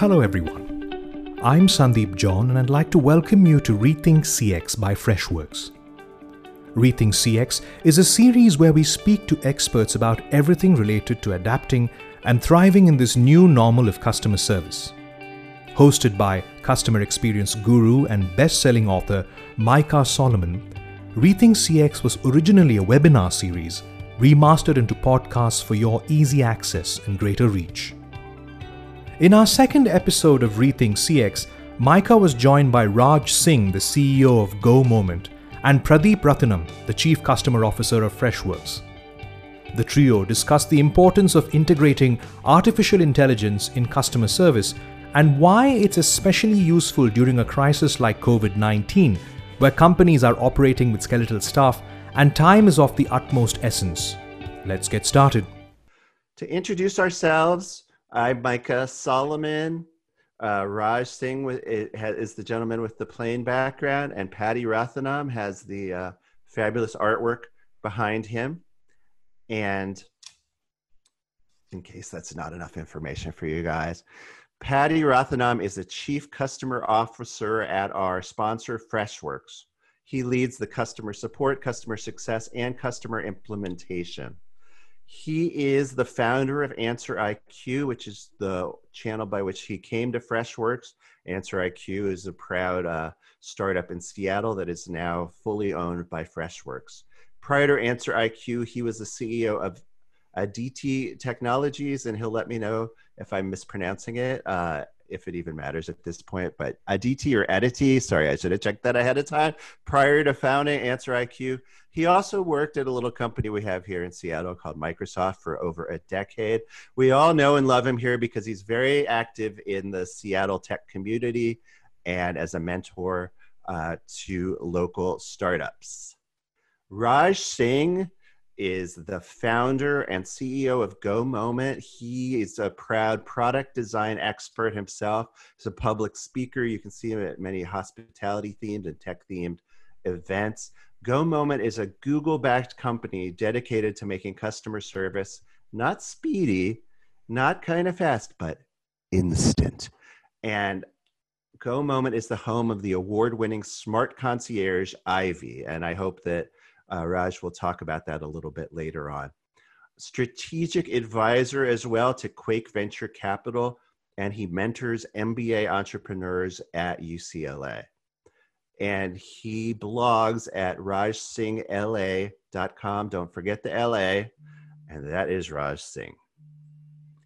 Hello, everyone. I'm Sandeep John, and I'd like to welcome you to Rethink CX by Freshworks. Rethink CX is a series where we speak to experts about everything related to adapting and thriving in this new normal of customer service. Hosted by customer experience guru and best selling author Micah Solomon, Rethink CX was originally a webinar series remastered into podcasts for your easy access and greater reach. In our second episode of Rethink CX, Micah was joined by Raj Singh, the CEO of Go Moment, and Pradeep Rathinam, the Chief Customer Officer of Freshworks. The trio discussed the importance of integrating artificial intelligence in customer service and why it's especially useful during a crisis like COVID 19, where companies are operating with skeletal staff and time is of the utmost essence. Let's get started. To introduce ourselves, I'm Micah Solomon. Uh, Raj Singh with, is the gentleman with the plain background, and Prady Rathinam has the uh, fabulous artwork behind him. And in case that's not enough information for you guys, Prady Rathinam is the Chief Customer Officer at our sponsor, Freshworks. He leads the customer support, customer success, and customer implementation. He is the founder of Answer IQ, which is the channel by which he came to Freshworks. Answer IQ is a proud uh, startup in Seattle that is now fully owned by Freshworks. Prior to Answer IQ, he was the CEO of Aditi Technologies, and he'll let me know if I'm mispronouncing it. Uh, if it even matters at this point. But Aditi or Aditi, sorry, I should have checked that ahead of time. Prior to founding Answer IQ, he also worked at a little company we have here in Seattle called Microsoft for over a decade. We all know and love him here because he's very active in the Seattle tech community and as a mentor uh, to local startups. Raj Singh is the founder and CEO of Go Moment. He is a proud product design expert himself. He's a public speaker. You can see him at many hospitality themed and tech themed events. Go Moment is a Google backed company dedicated to making customer service not speedy, not kind of fast, but instant. And Go Moment is the home of the award winning smart concierge Ivy. And I hope that uh, Raj will talk about that a little bit later on. Strategic advisor as well to Quake Venture Capital, and he mentors MBA entrepreneurs at UCLA. And he blogs at rajsingla.com. Don't forget the LA, and that is Raj Singh.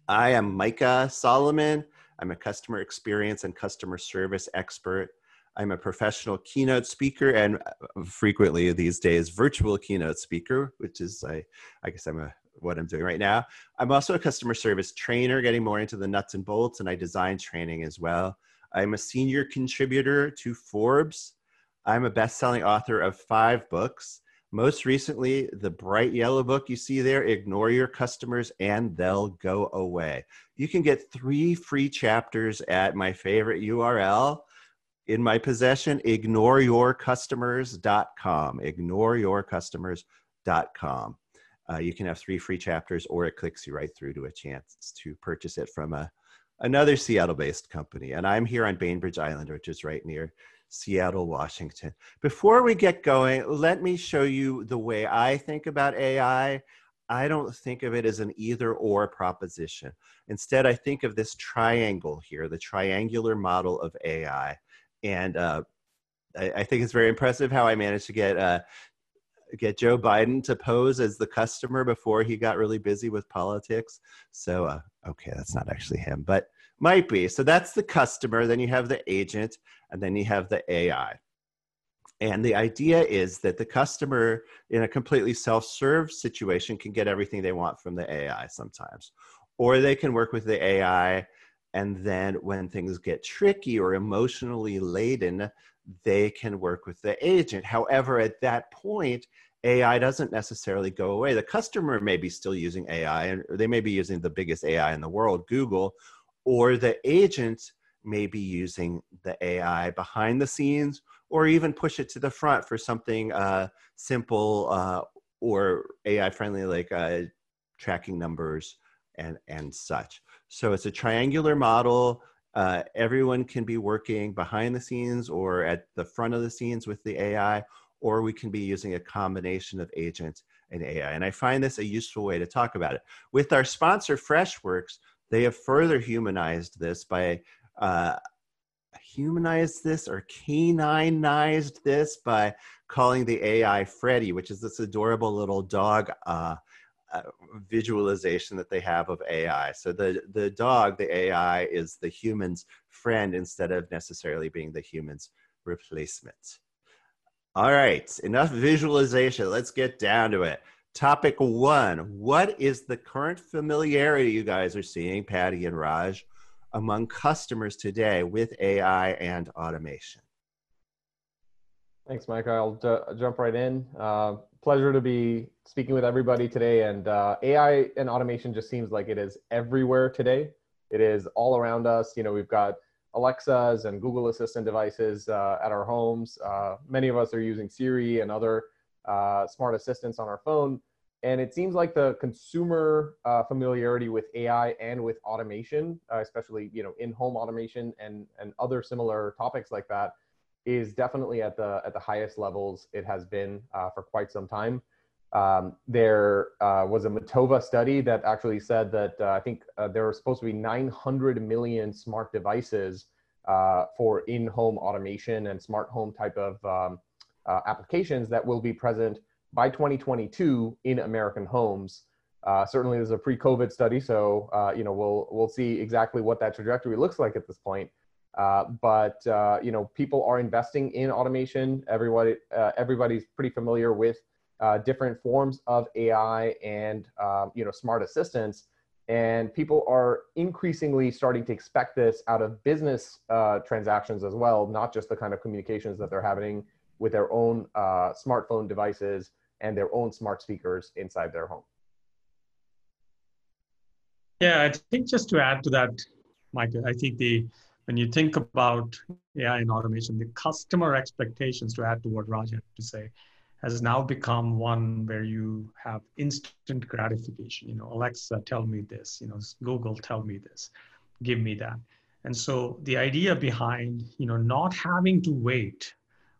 I am Micah Solomon. I'm a customer experience and customer service expert I'm a professional keynote speaker and uh, frequently these days virtual keynote speaker, which is I, I guess I'm a what I'm doing right now. I'm also a customer service trainer, getting more into the nuts and bolts, and I design training as well. I'm a senior contributor to Forbes. I'm a best-selling author of five books. Most recently, the bright yellow book you see there, Ignore Your Customers and They'll Go Away. You can get three free chapters at my favorite URL, in my possession, ignoreyourcustomers.com. Ignoreyourcustomers.com. Uh, you can have three free chapters, or it clicks you right through to a chance to purchase it from a another Seattle-based company. And I'm here on Bainbridge Island, which is right near Seattle, Washington. Before we get going, let me show you the way I think about AI. I don't think of it as an either or proposition. Instead, I think of this triangle here, the triangular model of AI and uh, I, I, think it's very impressive how I managed to get uh, get Joe Biden to pose as the customer before he got really busy with politics. So uh, okay, that's not actually him, but might be. So that's the customer. Then you have the agent, and then you have the AI. And the idea is that the customer in a completely self serve situation can get everything they want from the AI sometimes. Or they can work with the AI and then when things get tricky or emotionally laden, they can work with the agent. However, at that point, AI doesn't necessarily go away. The customer may be still using AI, and they may be using the biggest AI in the world, Google, or the agent may be using the AI behind the scenes, or even push it to the front for something uh, simple uh, or AI friendly, like uh, tracking numbers and and such. So it's a triangular model. Uh, everyone can be working behind the scenes or at the front of the scenes with the AI, or we can be using a combination of agent and AI. And I find this a useful way to talk about it. With our sponsor, Freshworks, they have further humanized this by uh, humanized this or caninized this by calling the AI Freddy, which is this adorable little dog uh, uh, visualization that they have of AI. So the the dog, the AI, is the human's friend instead of necessarily being the human's replacement. All right, enough visualization. Let's get down to it. Topic one What is the current familiarity you guys are seeing, Prady and Raj, among customers today with AI and automation? Thanks, Mike. I'll j- jump right in. Uh, pleasure to be speaking with everybody today. And uh, AI and automation just seems like it is everywhere today. It is all around us. You know, we've got Alexas and Google Assistant devices uh, at our homes. Uh, many of us are using Siri and other uh, smart assistants on our phone. And it seems like the consumer uh, familiarity with AI and with automation, especially you know in-home automation and and other similar topics like that, is definitely at the at the highest levels it has been uh, for quite some time. Um, there uh, was a Matova study that actually said that uh, I think uh, there are supposed to be 900 million smart devices uh, for in-home automation and smart home type of um, uh, applications that will be present by 2022 in American homes. Certainly, there's a pre-COVID study, so you know we'll we'll see exactly what that trajectory looks like at this point. But you know, people are investing in automation. Everybody everybody's pretty familiar with uh, different forms of AI and um, you know smart assistants, and people are increasingly starting to expect this out of business uh, transactions as well, not just the kind of communications that they're having with their own uh, smartphone devices and their own smart speakers inside their home. Yeah, I think just to add to that, Michael, I think the when you think about AI and automation, the customer expectations to add to what Raj had to say, has now become one where you have instant gratification. You know, Alexa, tell me this. You know, Google, tell me this. Give me that. And so the idea behind, you know, not having to wait,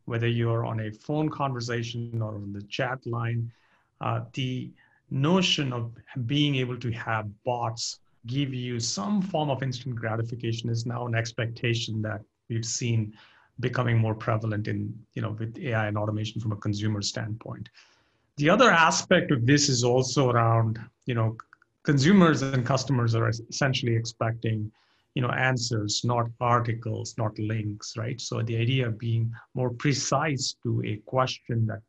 whether you're on a phone conversation or on the chat line, uh, the notion of being able to have bots give you some form of instant gratification is now an expectation that we've seen becoming more prevalent in, you know, with AI and automation from a consumer standpoint. The other aspect of this is also around, you know, consumers and customers are essentially expecting, you know, answers, not articles, not links, right? So the idea of being more precise to a question that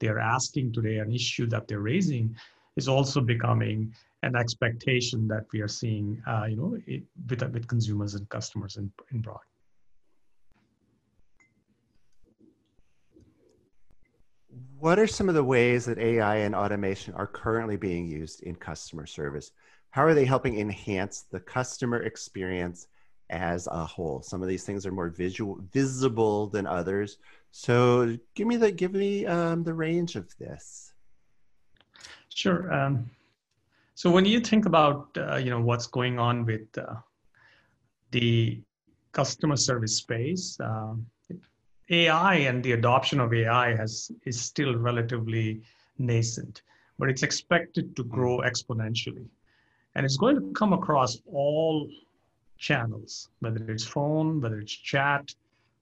they're asking today, an issue that they're raising, is also becoming an expectation that we are seeing, uh, you know, it, with, with consumers and customers in, in broad. What are some of the ways that AI and automation are currently being used in customer service? How are they helping enhance the customer experience as a whole? Some of these things are more visual, visible than others. So, give me the give me um, the range of this. Sure. Um, so when you think about uh, you know what's going on with uh, the customer service space, um, AI and the adoption of AI has is still relatively nascent, but it's expected to grow exponentially. And it's going to come across all channels, whether it's phone, whether it's chat,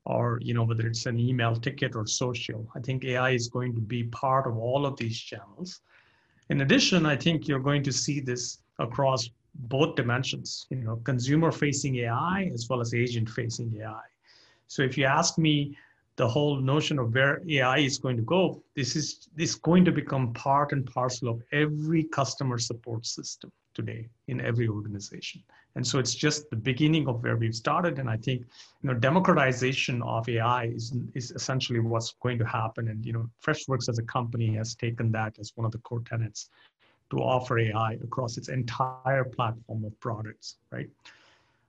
or you know, whether it's an email ticket or social. I think AI is going to be part of all of these channels. In addition, I think you're going to see this across both dimensions, you know, consumer facing AI as well as agent facing AI. So if you ask me, the whole notion of where AI is going to go, this is this is going to become part and parcel of every customer support system today in every organization. And so it's just the beginning of where we've started. And I think you know democratization of AI is, is essentially what's going to happen. And you know, Freshworks as a company has taken that as one of the core tenets to offer AI across its entire platform of products, right?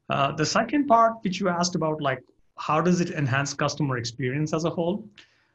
Uh, the second part, which you asked about, like how does it enhance customer experience as a whole?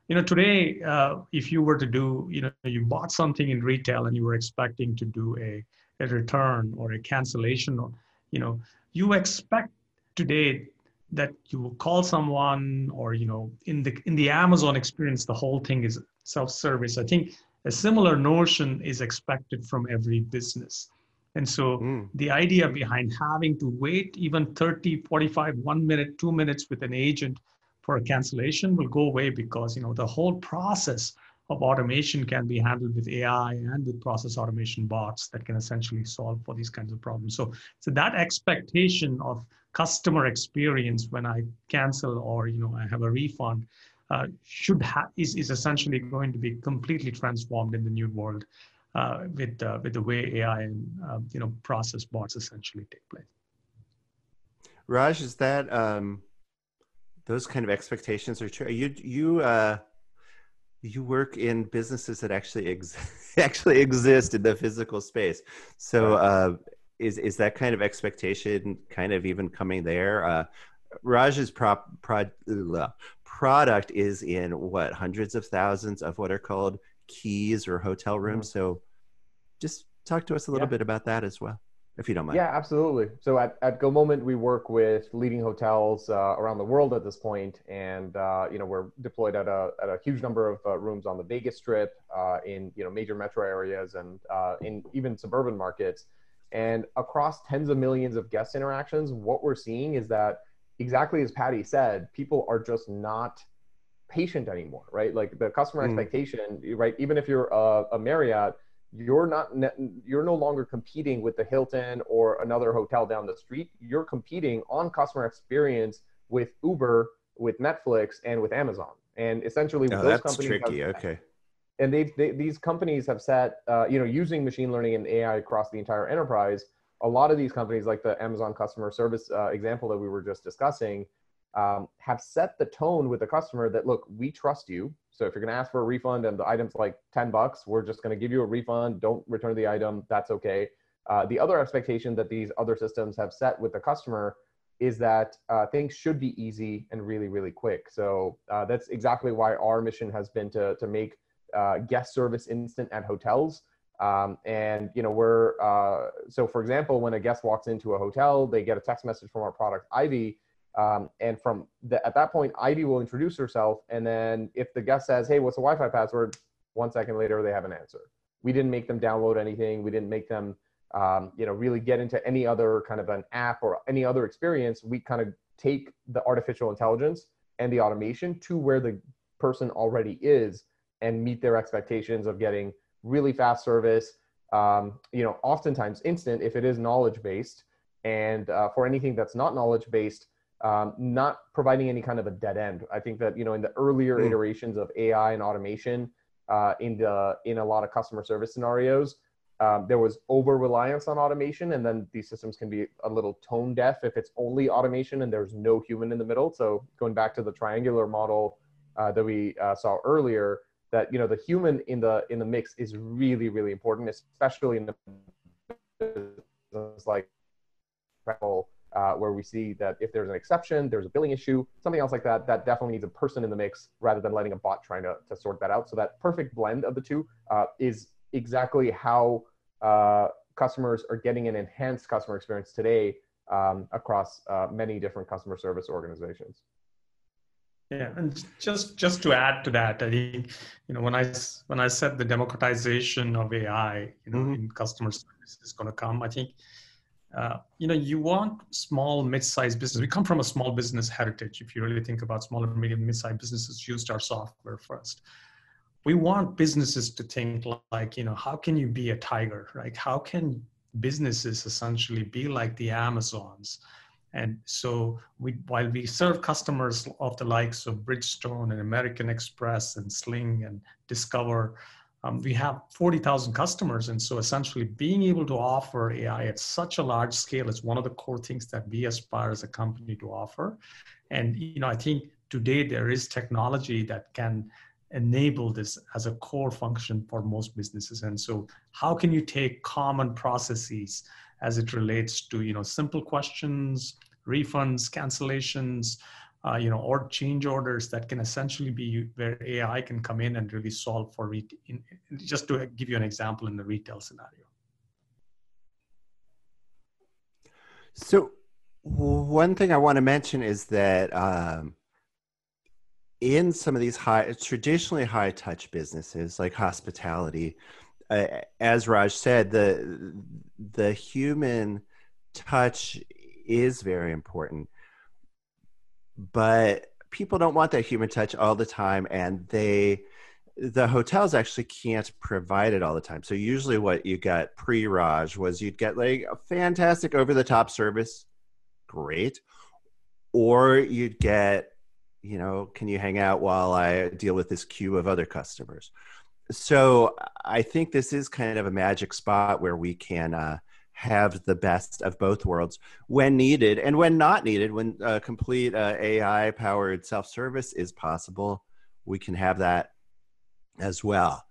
You know, today, uh, if you were to do, you know, you bought something in retail and you were expecting to do a, a return or a cancellation, or, you know, you expect today that you will call someone or you know in the in the amazon experience the whole thing is self-service i think a similar notion is expected from every business and so mm. the idea behind having to wait even 30 45 1 minute 2 minutes with an agent for a cancellation will go away because you know the whole process of automation can be handled with AI and with process automation bots that can essentially solve for these kinds of problems. So, so that expectation of customer experience when I cancel or you know I have a refund uh, should have is, is essentially going to be completely transformed in the new world uh, with uh, with the way AI and uh, you know process bots essentially take place. Raj, is that um, those kind of expectations are true? You you uh, you work in businesses that actually ex- actually exist in the physical space. So uh, is is that kind of expectation kind of even coming there? Uh, Raj's prop, prod, product is in what hundreds of thousands of what are called keys or hotel rooms. Mm-hmm. So just talk to us a little yeah. bit about that as well if you don't mind. Yeah, absolutely. So at, at Go Moment, we work with leading hotels uh, around the world at this point, and uh, you know we're deployed at a, at a huge number of uh, rooms on the Vegas Strip, uh, in you know major metro areas, and uh, in even suburban markets. And across tens of millions of guest interactions, what we're seeing is that exactly as Prady said, people are just not patient anymore, right? Like the customer mm. expectation, right? Even if you're a, a Marriott you're not you're no longer competing with the Hilton or another hotel down the street. You're competing on customer experience with Uber, with Netflix, and with Amazon. And essentially, oh, those companies tricky. Have, okay. And they've they, these companies have set, uh, you know, using machine learning and AI across the entire enterprise. A lot of these companies, like the Amazon customer service uh, example that we were just discussing, um, have set the tone with the customer that look, we trust you. So if you're going to ask for a refund and the item's like 10 bucks, we're just going to give you a refund. Don't return the item. That's okay. Uh, the other expectation that these other systems have set with the customer is that uh, things should be easy and really, really quick. So uh, that's exactly why our mission has been to, to make uh, guest service instant at hotels. Um, and you know we're uh, so for example, when a guest walks into a hotel, they get a text message from our product Ivy um, and from the, at that point, Ivy will introduce herself. And then if the guest says, hey, what's the Wi-Fi password? One second later, they have an answer. We didn't make them download anything. We didn't make them, um, you know, really get into any other kind of an app or any other experience. We kind of take the artificial intelligence and the automation to where the person already is and meet their expectations of getting really fast service. Um, you know, oftentimes instant if it is knowledge based. And uh, for anything that's not knowledge based, um, not providing any kind of a dead end. I think that you know in the earlier mm. iterations of AI and automation uh, in the in a lot of customer service scenarios, um, there was over reliance on automation, and then these systems can be a little tone deaf if it's only automation and there's no human in the middle. So going back to the triangular model uh, that we uh, saw earlier, that you know the human in the in the mix is really really important, especially in the like uh, where we see that if there's an exception, there's a billing issue, something else like that, that definitely needs a person in the mix rather than letting a bot trying to, to sort that out. So that perfect blend of the two uh, is exactly how uh, customers are getting an enhanced customer experience today um, across uh, many different customer service organizations. Yeah, and just just to add to that, I think you know when I when I said the democratization of AI, you know, mm-hmm. in customer service is going to come, I think uh, you know, you want small, mid-sized business. We come from a small business heritage. If you really think about small and medium, mid-sized businesses used our software first. We want businesses to think like, you know, how can you be a tiger, right? How can businesses essentially be like the Amazons? And so we, while we serve customers of the likes of Bridgestone and American Express and Sling and Discover, um, we have 40,000 customers. And so essentially being able to offer AI at such a large scale is one of the core things that we aspire as a company to offer. And, you know, I think today there is technology that can enable this as a core function for most businesses. And so how can you take common processes as it relates to, you know, simple questions, refunds, cancellations, uh, you know, or change orders that can essentially be where AI can come in and really solve for re- in, just to give you an example in the retail scenario. So, One thing I want to mention is that um, in some of these high, traditionally high touch businesses like hospitality, uh, as Raj said, the the human touch is very important, but people don't want that human touch all the time, and they the hotels actually can't provide it all the time. So usually, what you got pre Raj was you'd get like a fantastic over the top service, great, or you'd get you know, can you hang out while I deal with this queue of other customers? So I think this is kind of a magic spot where we can uh, have the best of both worlds when needed and when not needed. When uh, complete uh, AI powered self service is possible, we can have that as well.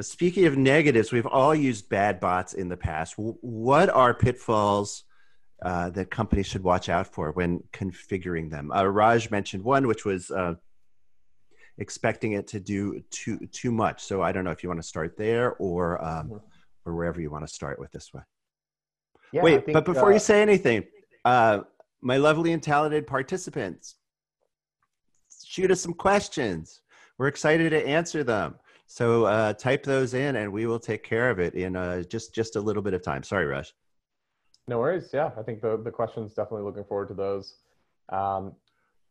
Speaking of negatives, we've all used bad bots in the past. What are pitfalls uh, that companies should watch out for when configuring them. Uh, Raj mentioned one, which was uh, expecting it to do too too much. So I don't know if you want to start there or um, or wherever you want to start with this one. Yeah, Wait, think, but before you uh, say anything, uh, my lovely and talented participants, shoot us some questions. We're excited to answer them. So uh, type those in, and we will take care of it in just just a little bit of time. Sorry, Rush. No worries. Yeah, I think the the questions definitely looking forward to those. Um,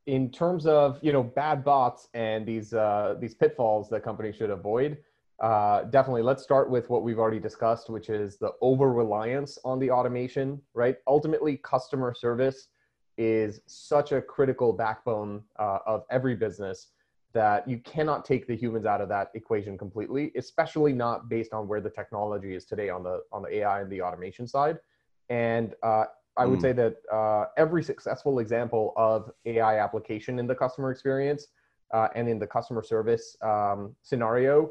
in terms of you know bad bots and these uh, these pitfalls that companies should avoid, uh, definitely let's start with what we've already discussed, which is the over reliance on the automation. Right. Ultimately, customer service is such a critical backbone uh, of every business that you cannot take the humans out of that equation completely, especially not based on where the technology is today on the on the AI and the automation side. And uh, I would mm. say that uh, every successful example of AI application in the customer experience uh, and in the customer service um, scenario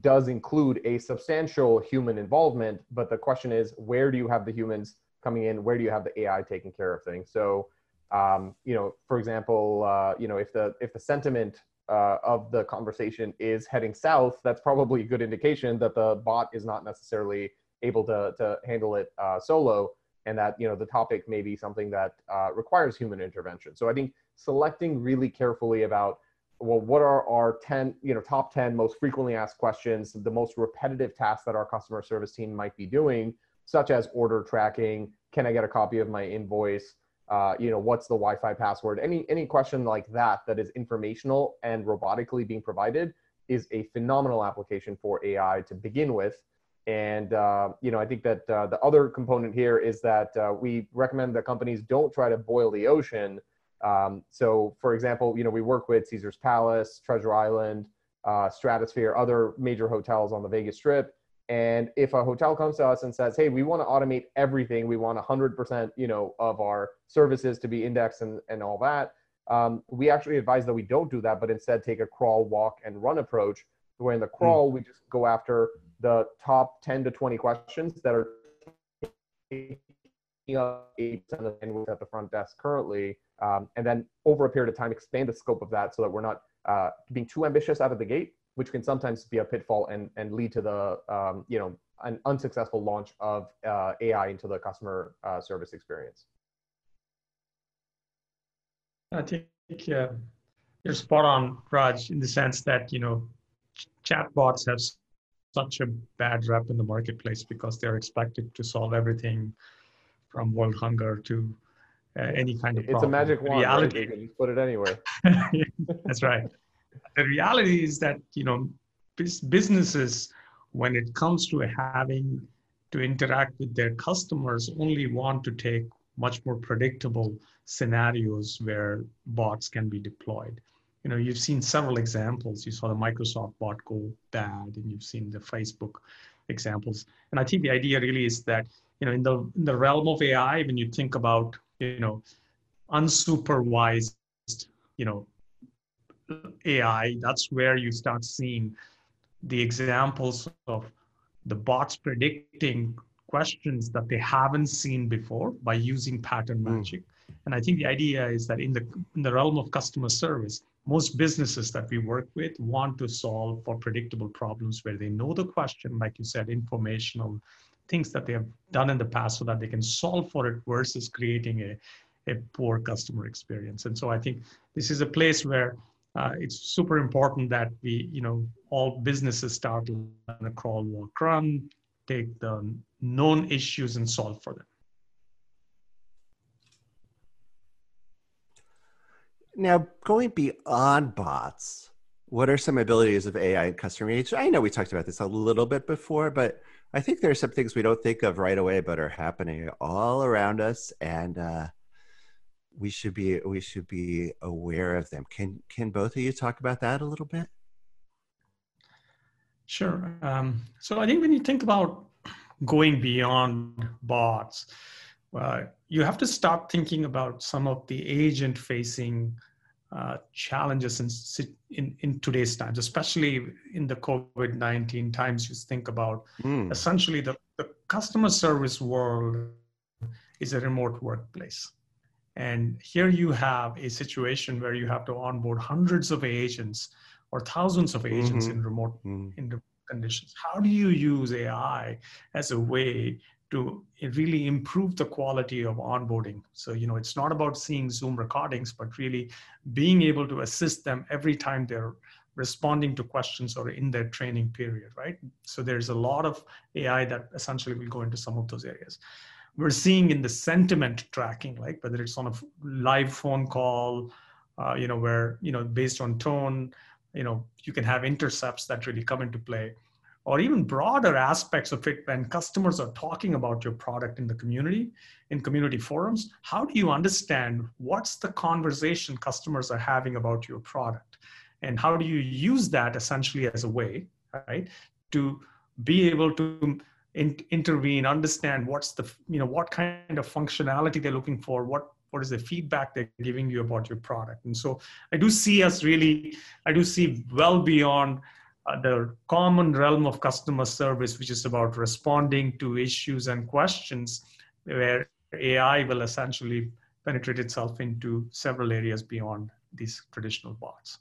does include a substantial human involvement. But the question is, where do you have the humans coming in? Where do you have the AI taking care of things? So, um, you know, for example, uh, you know, if the if the sentiment uh, of the conversation is heading south, that's probably a good indication that the bot is not necessarily able to, to handle it uh, solo and that you know the topic may be something that uh, requires human intervention so i think selecting really carefully about well what are our 10 you know top 10 most frequently asked questions the most repetitive tasks that our customer service team might be doing such as order tracking can i get a copy of my invoice uh, you know what's the wi-fi password any any question like that that is informational and robotically being provided is a phenomenal application for ai to begin with and uh, you know, I think that uh, the other component here is that uh, we recommend that companies don't try to boil the ocean. Um, so, for example, you know, we work with Caesars Palace, Treasure Island, uh, Stratosphere, other major hotels on the Vegas Strip. And if a hotel comes to us and says, "Hey, we want to automate everything. We want 100%, you know, of our services to be indexed and, and all that," um, we actually advise that we don't do that, but instead take a crawl, walk, and run approach. Where in the hmm. crawl, mm. we just go after the top 10 to 20 questions that are taking up 8% of the bandwidth at the front desk currently, um, and then over a period of time expand the scope of that so that we're not uh, being too ambitious out of the gate, which can sometimes be a pitfall and, and lead to the um, you know an unsuccessful launch of uh, AI into the customer uh, service experience. I think uh, you're spot on, Raj, in the sense that you know chatbots have such a bad rep in the marketplace because they're expected to solve everything from world hunger to Uh, any kind of it's problem. a magic wand reality right? you can put it anywhere. That's right. The reality is that you know businesses when it comes to having to interact with their customers only want to take much more predictable scenarios where bots can be deployed. You know you've seen several examples. You saw the microsoft bot go bad and you've seen the facebook examples. And i think the idea really is that you know in the in the realm of ai when you think about you know unsupervised you know ai that's where you start seeing the examples of the bots predicting questions that they haven't seen before by using pattern hmm. magic mm. and i think the idea is that in the in the realm of customer service most businesses that we work with want to solve for predictable problems where they know the question, like you said, informational things that they have done in the past so that they can solve for it versus creating a, a poor customer experience. And so I think this is a place where uh, it's super important that we, you know, all businesses start on a crawl, walk, run, take the known issues and solve for them. Now, going beyond bots, what are some abilities of AI in customer engagement? I know we talked about this a little bit before, but I think there are some things we don't think of right away, but are happening all around us, and uh, we should be we should be aware of them. Can can both of you talk about that a little bit? Sure. Um, so I think when you think about going beyond bots, uh, you have to start thinking about some of the agent-facing uh, challenges in, in, in today's times, especially in the COVID 19 times. You think about mm. essentially the, the customer service world is a remote workplace. And here you have a situation where you have to onboard hundreds of agents or thousands of agents mm-hmm. in remote mm-hmm. in remote conditions. How do you use AI as a way to really improve the quality of onboarding. So, you know, it's not about seeing Zoom recordings, but really being able to assist them every time they're responding to questions or in their training period, right? So there's a lot of AI that essentially will go into some of those areas. We're seeing in the sentiment tracking, like whether it's on a live phone call, uh, you know, where, you know, based on tone, you know, you can have intercepts that really come into play or even broader aspects of it when customers are talking about your product in the community in community forums how do you understand what's the conversation customers are having about your product? And how do you use that essentially as a way right to be able to in, intervene understand what's the you know what kind of functionality they're looking for what what is the feedback they're giving you about your product? And so i do see us really i do see well beyond uh, the common realm of customer service, which is about responding to issues and questions, where AI will essentially penetrate itself into several areas beyond these traditional bots.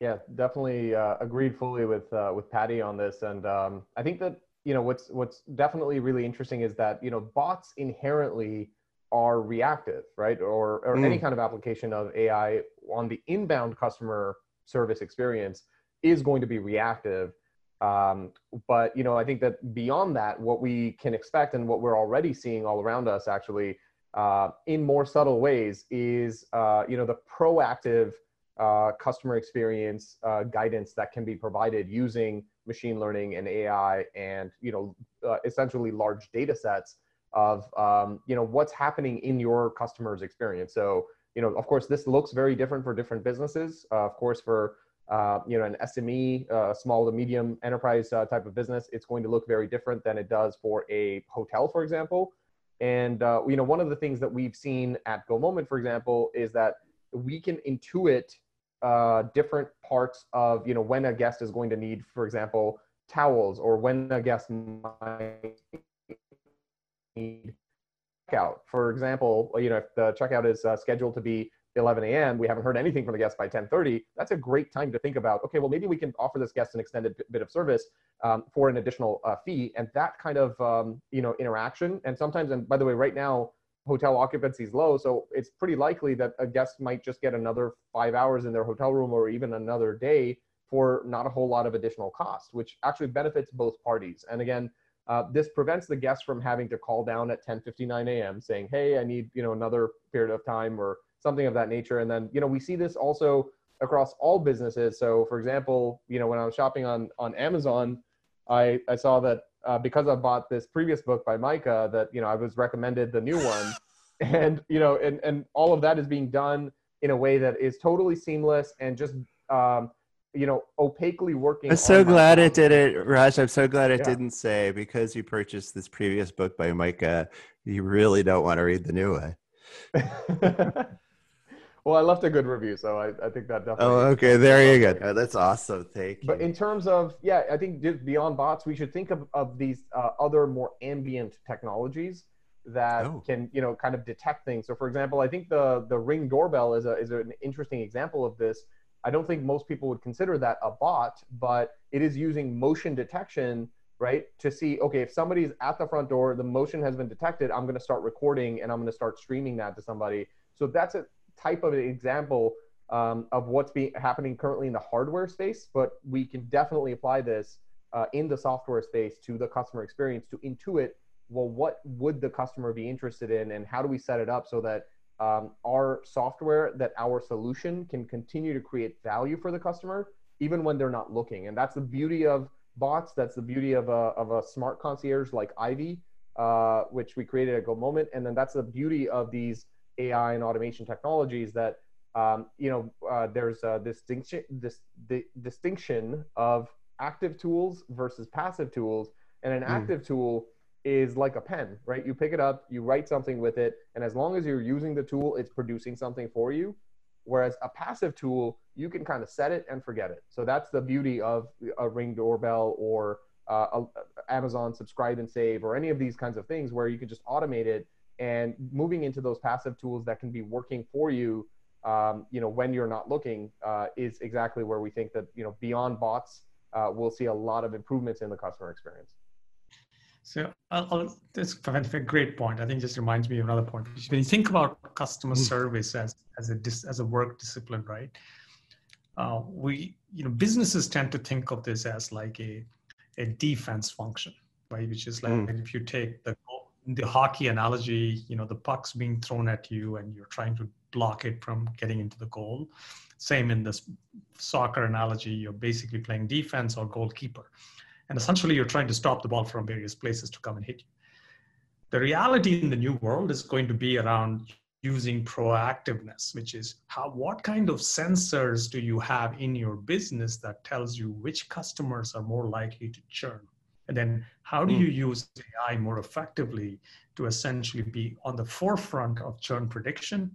Yeah, definitely uh, agreed fully with uh, with Prady on this, and um, I think that you know what's what's definitely really interesting is that you know bots inherently are reactive, right? Or or mm. any kind of application of AI on the inbound customer service experience is going to be reactive. Um, but you know, I think that beyond that, what we can expect and what we're already seeing all around us, actually, uh, in more subtle ways, is uh, you know the proactive uh, customer experience uh, guidance that can be provided using machine learning and AI, and you know, uh, essentially large data sets of um, you know what's happening in your customer's experience. So you know, of course, this looks very different for different businesses. Uh, of course, for uh, you know an SME, uh, small to medium enterprise uh, type of business, it's going to look very different than it does for a hotel, for example. And uh, you know, one of the things that we've seen at Go Moment, for example, is that we can intuit uh, different parts of you know when a guest is going to need, for example, towels, or when a guest might need checkout. For example, you know, if the checkout is uh, scheduled to be 11 a.m., we haven't heard anything from the guest by 10:30. That's a great time to think about. Okay, well, maybe we can offer this guest an extended bit of service um, for an additional uh, fee, and that kind of um, you know interaction. And sometimes, and by the way, right now hotel occupancy is low, so it's pretty likely that a guest might just get another five hours in their hotel room or even another day for not a whole lot of additional cost, which actually benefits both parties. And again, uh, this prevents the guest from having to call down at 10:59 a.m. saying, "Hey, I need you know another period of time" or something of that nature. And then you know we see this also across all businesses. So, for example, you know when I was shopping on on Amazon, I I saw that uh, because I bought this previous book by Micah that you know I was recommended the new one, and you know and and all of that is being done in a way that is totally seamless and just um, you know, opaquely working. I'm so glad it did it, Raj. I'm so glad it yeah. didn't say because you purchased this previous book by Micah, you really don't want to read the new one. well, I left a good review, so I, I think that definitely. Oh, okay. There you go. Oh, that's awesome. Thank you. But in terms of, yeah, I think beyond bots, we should think of, of these uh, other more ambient technologies that oh. can, you know, kind of detect things. So, for example, I think the the Ring doorbell is a is an interesting example of this I don't think most people would consider that a bot, but it is using motion detection right? To see, okay, if somebody's at the front door, the motion has been detected, I'm going to start recording and I'm going to start streaming that to somebody. So that's a type of an example um, of what's happening currently in the hardware space, but we can definitely apply this uh, in the software space to the customer experience to intuit well what would the customer be interested in and how do we set it up so that um, our software that our solution can continue to create value for the customer even when they're not looking and that's the beauty of bots that's the beauty of a, of a smart concierge like ivy uh, which we created at go moment and then that's the beauty of these ai and automation technologies that um, you know uh, there's a distinction this the distinction of active tools versus passive tools. And an mm. active tool is like a pen, right? You pick it up, you write something with it, and as long as you're using the tool, it's producing something for you. Whereas a passive tool, you can kind of set it and forget it. So that's the beauty of a Ring doorbell or uh, a, Amazon Subscribe and Save or any of these kinds of things where you can just automate it and moving into those passive tools that can be working for you, um, you know, when you're not looking, uh, is exactly where we think that you know beyond bots uh, we'll see a lot of improvements in the customer experience. So I'll, I'll, that's a great point. I think just reminds me of another point. When you think about customer mm-hmm. service as as a as a work discipline, right? Uh, we you know businesses tend to think of this as like a a defense function, right? Which is like mm. if you take the the hockey analogy, you know, the puck's being thrown at you and you're trying to block it from getting into the goal. Same in this soccer analogy, you're basically playing defense or goalkeeper. And essentially, you're trying to stop the ball from various places to come and hit you. The reality in the new world is going to be around using proactiveness, which is how what kind of sensors do you have in your business that tells you which customers are more likely to churn? And then how do hmm. you use AI more effectively to essentially be on the forefront of churn prediction,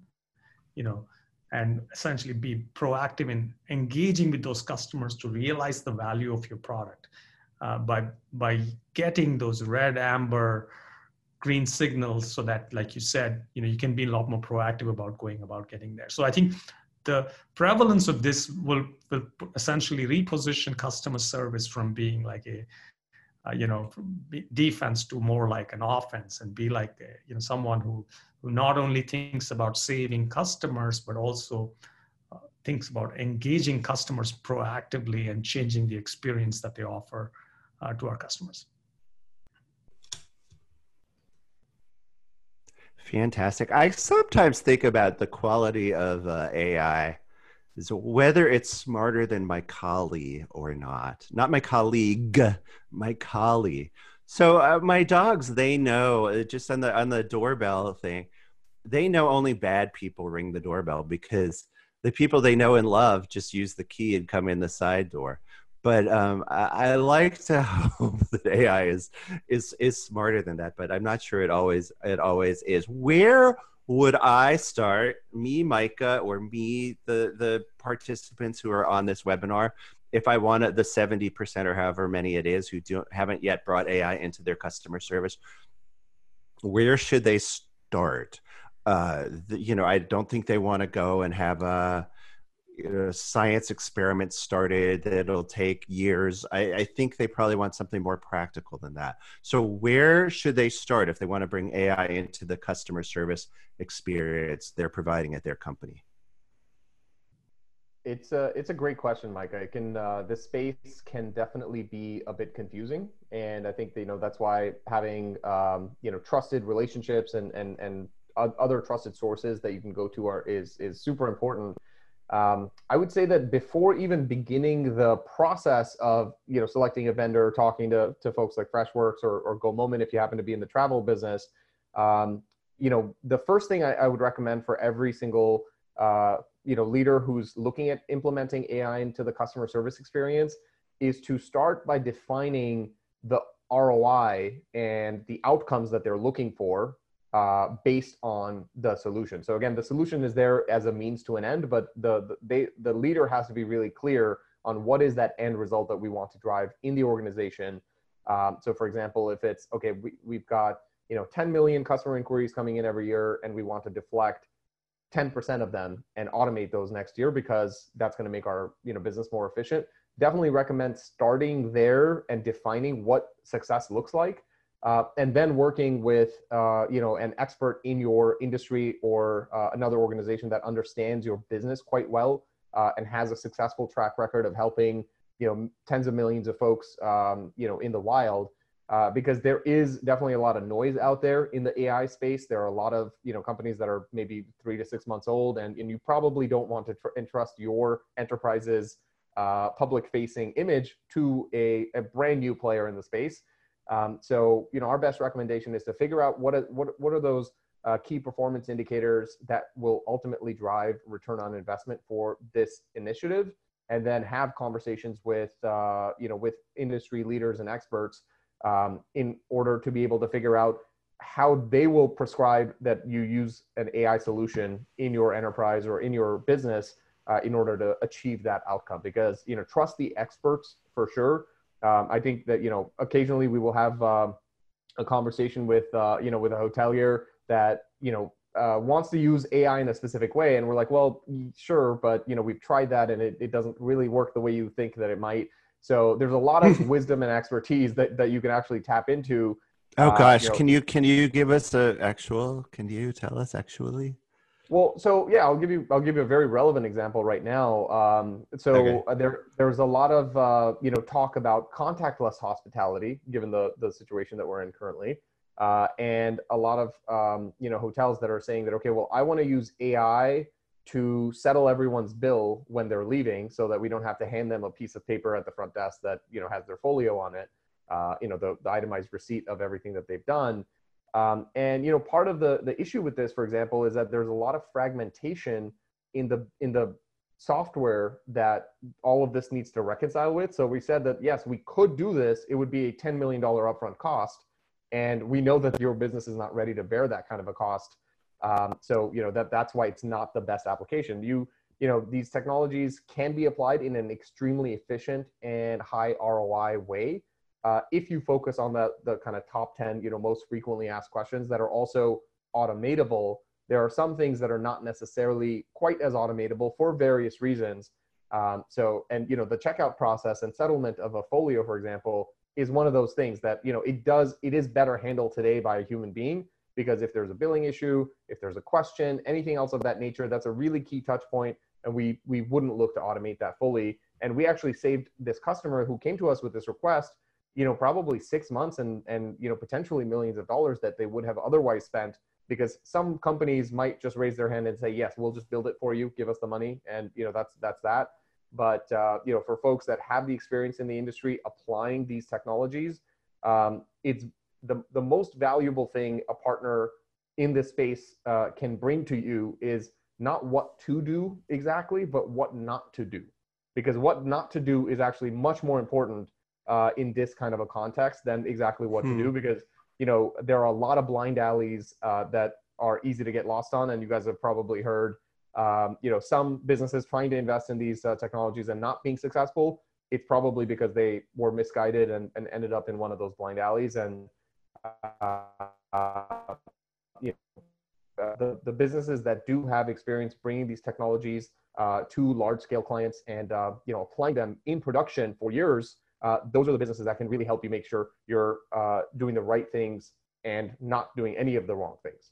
you know, and essentially be proactive in engaging with those customers to realize the value of your product uh, by by getting those red amber green signals so that like you said you know you can be a lot more proactive about going about getting there. So i think the prevalence of this will, will essentially reposition customer service from being like a uh, you know defense to more like an offense and be like a, you know someone who who not only thinks about saving customers, but also uh, thinks about engaging customers proactively and changing the experience that they offer to our customers. Fantastic. I sometimes think about the quality of uh, AI is whether it's smarter than my colleague or not. Not my colleague, my colleague. So uh, my dogs, they know uh, just on the on the doorbell thing they know only bad people ring the doorbell because the people they know and love just use the key and come in the side door. But um, I, I, like to hope that AI is is is smarter than that. But I'm not sure it always it always is. Where would I start? Me, Micah, or me, the the participants who are on this webinar, if I wanted the 70% or however many it is who don't haven't yet brought AI into their customer service, where should they start? uh, the, you know, I don't think they want to go and have a you know, science experiments started that'll take years. I, I, think they probably want something more practical than that. So, where should they start if they want to bring AI into the customer service experience they're providing at their company? It's a it's a great question, Mike. I can uh, this space can definitely be a bit confusing, and I think you know that's why having um, you know trusted relationships and and and other trusted sources that you can go to are is is super important. Um, I would say that before even beginning the process of you know selecting a vendor, talking to, to folks like Freshworks or, or Go Moment, if you happen to be in the travel business, um, you know the first thing I, I would recommend for every single uh, you know leader who's looking at implementing AI into the customer service experience is to start by defining the ROI and the outcomes that they're looking for uh, based on the solution. So again, the solution is there as a means to an end, but the, the they the leader has to be really clear on what is that end result that we want to drive in the organization. Um, so for example, if it's okay, we, we've got you know 10 million customer inquiries coming in every year, and we want to deflect 10% of them and automate those next year because that's going to make our you know business more efficient definitely recommend starting there and defining what success looks like uh, and then working with uh, you know an expert in your industry or uh, another organization that understands your business quite well uh, and has a successful track record of helping you know tens of millions of folks um, you know in the wild uh, because there is definitely a lot of noise out there in the AI space. There are a lot of you know companies that are maybe three to six months old, and, and you probably don't want to tr- entrust your enterprise's uh, public-facing image to a, a brand new player in the space. Um, so you know our best recommendation is to figure out what are, what what are those uh, key performance indicators that will ultimately drive return on investment for this initiative, and then have conversations with uh, you know with industry leaders and experts um, in order to be able to figure out how they will prescribe that you use an AI solution in your enterprise or in your business uh, in order to achieve that outcome. Because you know, trust the experts for sure. Um, I think that you know, occasionally we will have um, a conversation with uh, you know with a hotelier that you know uh, wants to use AI in a specific way, and we're like, well, sure, but you know, we've tried that and it, it doesn't really work the way you think that it might. So there's a lot of wisdom and expertise that, that you can actually tap into. Oh uh, gosh, you know, can you can you give us a actual? Can you tell us actually? Well, so yeah, I'll give you I'll give you a very relevant example right now. Um, so okay. uh, there there's a lot of uh, you know talk about contactless hospitality given the the situation that we're in currently, uh, and a lot of um, you know hotels that are saying that okay, well I want to use AI to settle everyone's bill when they're leaving so that we don't have to hand them a piece of paper at the front desk that you know has their folio on it uh, you know the, the, itemized receipt of everything that they've done um, and you know part of the the issue with this for example is that there's a lot of fragmentation in the in the software that all of this needs to reconcile with. So we said that yes we could do this. It would be a $10 million upfront cost and we know that your business is not ready to bear that kind of a cost. Um, so you know that that's why it's not the best application. You you know these technologies can be applied in an extremely efficient and high ROI way uh, if you focus on the the kind of top ten you know most frequently asked questions that are also automatable. There are some things that are not necessarily quite as automatable for various reasons. Um, so and you know the checkout process and settlement of a folio, for example, is one of those things that you know it does it is better handled today by a human being because if there's a billing issue, if there's a question, anything else of that nature, that's a really key touch point, and we we wouldn't look to automate that fully. And we actually saved this customer who came to us with this request, you know, probably six months and and you know potentially millions of dollars that they would have otherwise spent because some companies might just raise their hand and say, yes, we'll just build it for you, give us the money, and you know that's that's that. But uh, you know, for folks that have the experience in the industry applying these technologies, um, it's the, the most valuable thing a partner in this space uh, can bring to you is not what to do exactly, but what not to do. Because what not to do is actually much more important uh, in this kind of a context than exactly what hmm. to do. Because you know there are a lot of blind alleys uh, that are easy to get lost on, and you guys have probably heard. Um, you know, some businesses trying to invest in these uh, technologies and not being successful. It's probably because they were misguided and, and ended up in one of those blind alleys. And uh, you know, uh, the, the businesses that do have experience bringing these technologies uh, to large scale clients and uh, you know applying them in production for years uh, those are the businesses that can really help you make sure you're uh, doing the right things and not doing any of the wrong things.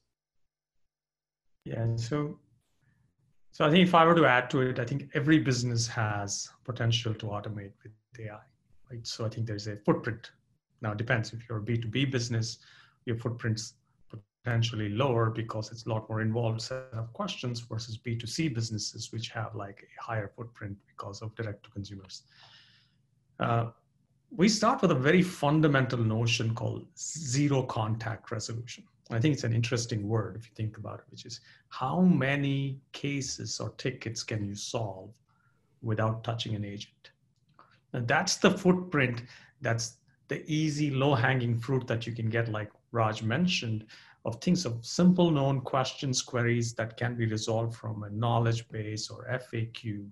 Yeah so so i think if i were to add to it i think every business has potential to automate with ai right? So i think there's a footprint. Now, it depends. If you're a B2B business, your footprint's potentially lower because it's a lot more involved set of questions versus B2C businesses, which have like a higher footprint because of direct to consumers. Uh, we start with a very fundamental notion called zero contact resolution. I think it's an interesting word if you think about it, which is how many cases or tickets can you solve without touching an agent? That's the footprint that's the easy, low hanging fruit that you can get, like Raj mentioned, of things of simple known questions, queries that can be resolved from a knowledge base or FAQ.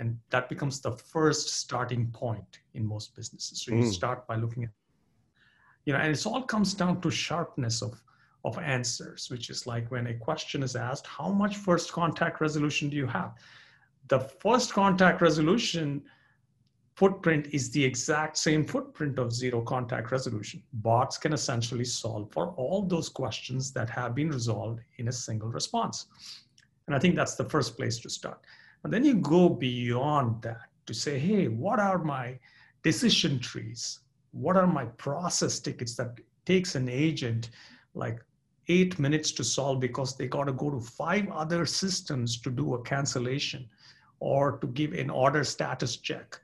And that becomes the first starting point in most businesses. So you mm. start by looking at, you know, and it all comes down to sharpness of, of answers, which is like when a question is asked, how much first contact resolution do you have? The first contact resolution footprint is the exact same footprint of zero contact resolution. Bots can essentially solve for all those questions that have been resolved in a single response. And I think that's the first place to start. And then you go beyond that to say, hey, what are my decision trees? What are my process tickets that takes an agent like eight minutes to solve because they got to go to five other systems to do a cancellation or to give an order status check?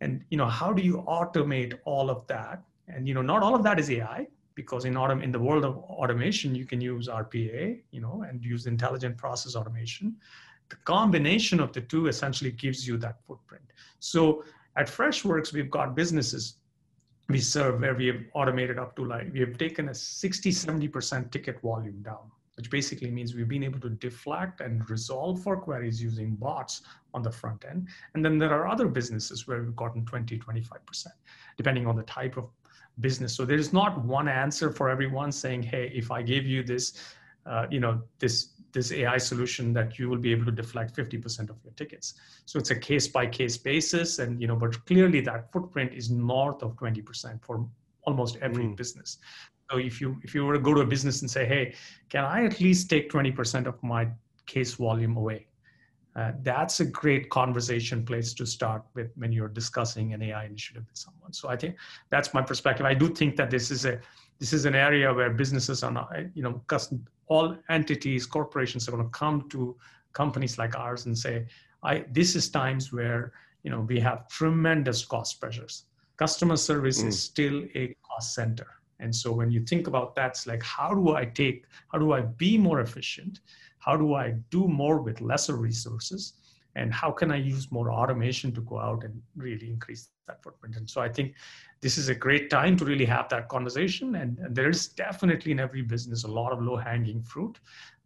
And you know how do you automate all of that? And you know not all of that is ai because in autom- in the world of automation you can use rpa you know and use intelligent process automation the combination of the two essentially gives you that footprint so at freshworks we've got businesses we serve where we have automated up to like we have taken a 60 70% ticket volume down which basically means we've been able to deflect and resolve for queries using bots on the front end. And then there are other businesses where we've gotten 20, 25%, depending on the type of business. So there's not one answer for everyone saying, hey, if I give you this, uh, you know, this this AI solution that you will be able to deflect 50% of your tickets. So it's a case by case basis. And, you know, but clearly that footprint is north of 20% for almost every mm. business. So if you if you were to go to a business and say, hey, can I at least take 20% of my case volume away? Uh, that's a great conversation place to start with when you're discussing an AI initiative with someone. So I think that's my perspective. I do think that this is a this is an area where businesses are not, you know, all entities, corporations are going to come to companies like ours and say, I this is times where you know we have tremendous cost pressures. Customer service mm. is still a cost center and so when you think about that, it's like, how do I take, how do I be more efficient? How do I do more with lesser resources? And how can I use more automation to go out and really increase that footprint? And so I think this is a great time to really have that conversation. And, and there is definitely in every business a lot of low hanging fruit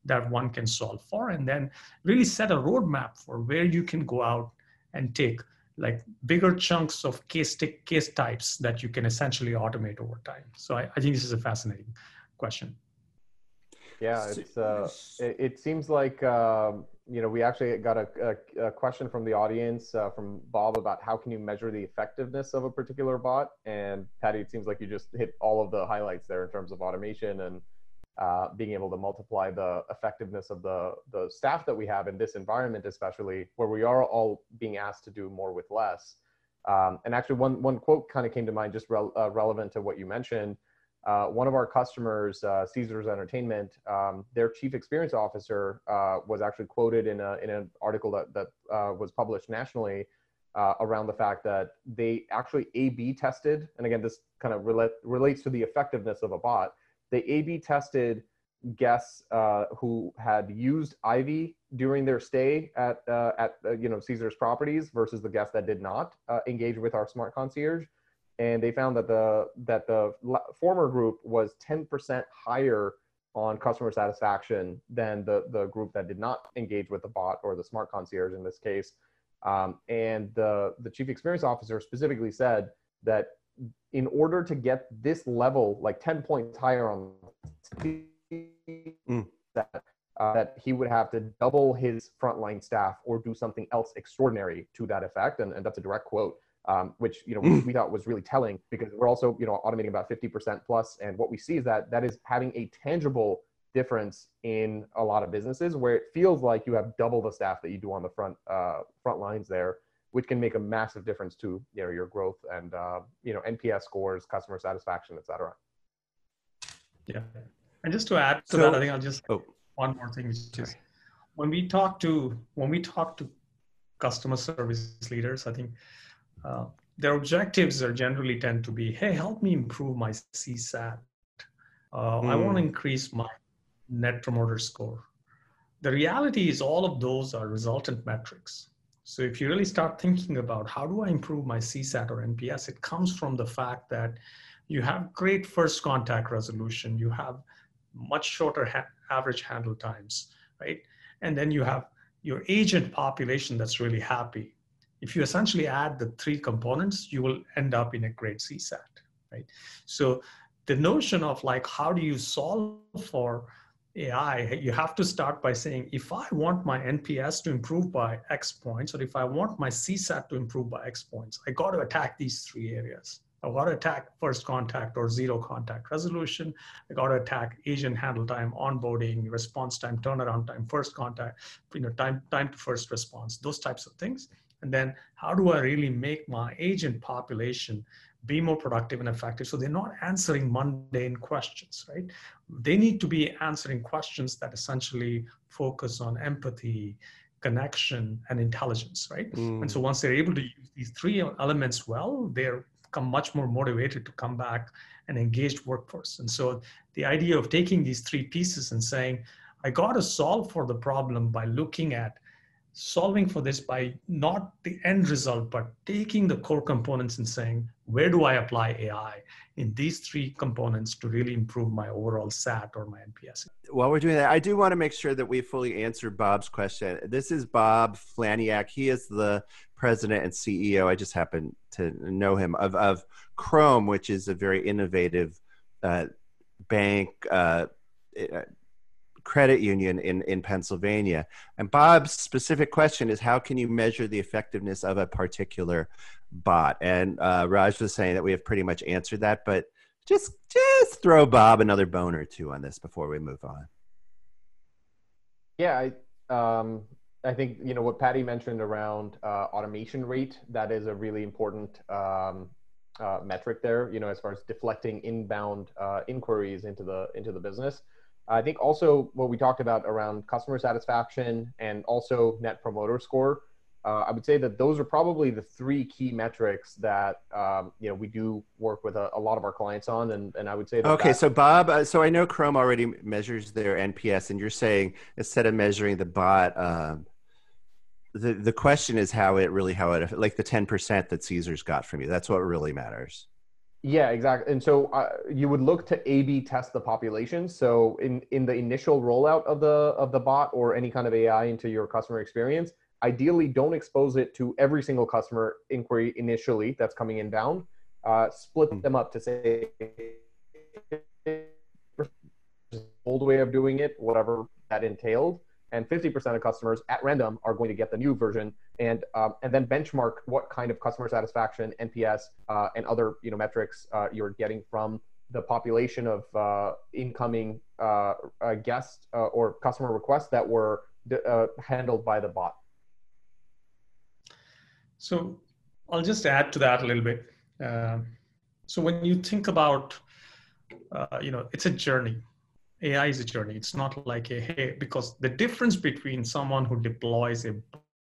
that one can solve for. And then really set a roadmap for where you can go out and take like bigger chunks of case case types that you can essentially automate over time. So I, I think this is a fascinating question. Yeah, it's uh, it, it seems like um, you know we actually got a, a, a question from the audience uh, from Bob about how can you measure the effectiveness of a particular bot, and Prady, it seems like you just hit all of the highlights there in terms of automation and uh, being able to multiply the effectiveness of the, the staff that we have in this environment, especially where we are all being asked to do more with less. Um, and actually, one, one quote kind of came to mind just uh, relevant to what you mentioned. Uh, one of our customers, uh, Caesars Entertainment, um, their chief experience officer uh, was actually quoted in, a, in an article that, that uh, was published nationally around the fact that they actually A-B tested. And again, this kind of relate, relates to the effectiveness of a bot they A/B tested guests uh, who had used Ivy during their stay at uh, at uh, you know Caesar's properties versus the guests that did not uh, engage with our smart concierge, and they found that the that the former group was 10% higher on customer satisfaction than the the group that did not engage with the bot or the smart concierge in this case. Um, and the the chief experience officer specifically said that in order to get this level, like 10 points higher on mm. that, uh, that he would have to double his frontline staff or do something else extraordinary to that effect. And, and that's a direct quote, um, which, you know, we, we thought was really telling because we're also, you know, automating about 50% And what we see is that that is having a tangible difference in a lot of businesses where it feels like you have double the staff that you do on the front uh, front lines there which can make a massive difference to you know your growth and uh, you know NPS scores, customer satisfaction, et cetera. Yeah, and just to add to so, that, I think I'll just oh. one more thing, which is when we talk to when we talk to customer service leaders, I think uh, their objectives are generally tend to be, hey, help me improve my CSAT. Uh, mm. I want to hmm. increase my net promoter score. The reality is all of those are resultant metrics so if you really start thinking about how do I improve my CSAT or NPS, it comes from the fact that you have great first contact resolution, you have much shorter ha- average handle times, right? And then you have your agent population that's really happy. If you essentially add the three components, you will end up in a great CSAT, right? So the notion of like how do you solve for AI, you have to start by saying, if I want my NPS to improve by X points, or if I want my CSAT to improve by X points, I got to attack these three areas. I got to attack first contact or zero contact resolution. I got to attack agent handle time, onboarding, response time, turnaround time, first contact, you know, time, time to first response, those types of things. And then how do I really make my agent population be more productive and effective so they're not answering mundane questions, right? They need to be answering questions that essentially focus on empathy, connection, and intelligence, right? Mm. And so once they're able to use these three elements well, they're become much more motivated to come back and engaged workforce. And so the idea of taking these three pieces and saying, I got to solve for the problem by looking at solving for this by not the end result, but taking the core components and saying, where do I apply AI in these three components to really improve my overall SAT or my NPS? While we're doing that, I do want to make sure that we fully answer Bob's question. This is Bob Flaniak. He is the president and CEO. I just happen to know him of, of Chrome, which is a very innovative uh, bank. Uh, credit union in, in Pennsylvania. And Bob's specific question is how can you measure the effectiveness of a particular bot? And uh, Raj was saying that we have pretty much answered that, but just just throw Bob another bone or two on this before we move on. Yeah, I um, I think you know what Prady mentioned around uh, automation rate. That is a really important um, uh, metric there. You know, as far as deflecting inbound uh, inquiries into the into the business. I think also what we talked about around customer satisfaction and also net promoter score. Uh, I would say that those are probably the three key metrics that um, you know we do work with a, a, lot of our clients on, and, and I would say that. Okay, so Bob, uh, so I know Chrome already measures their NPS, and you're saying instead of measuring the bot, um, the the question is how it really how it like the ten percent that Caesar's got from you. That's what really matters. Yeah, exactly. And so uh, you would look to A/B test the population. So in in the initial rollout of the of the bot or any kind of AI into your customer experience, ideally don't expose it to every single customer inquiry initially that's coming inbound. Uh, split hmm. them up to say old way of doing it, whatever that entailed, and 50% of customers at random are going to get the new version. And um, and then benchmark what kind of customer satisfaction nps uh, and other you know metrics uh, you're getting from the population of uh, incoming uh, uh, guests uh, or customer requests that were handled by the bot. So i'll just add to that a little bit. So when you think about you know it's a journey AI is a journey. It's not like a hey, because the difference between someone who deploys a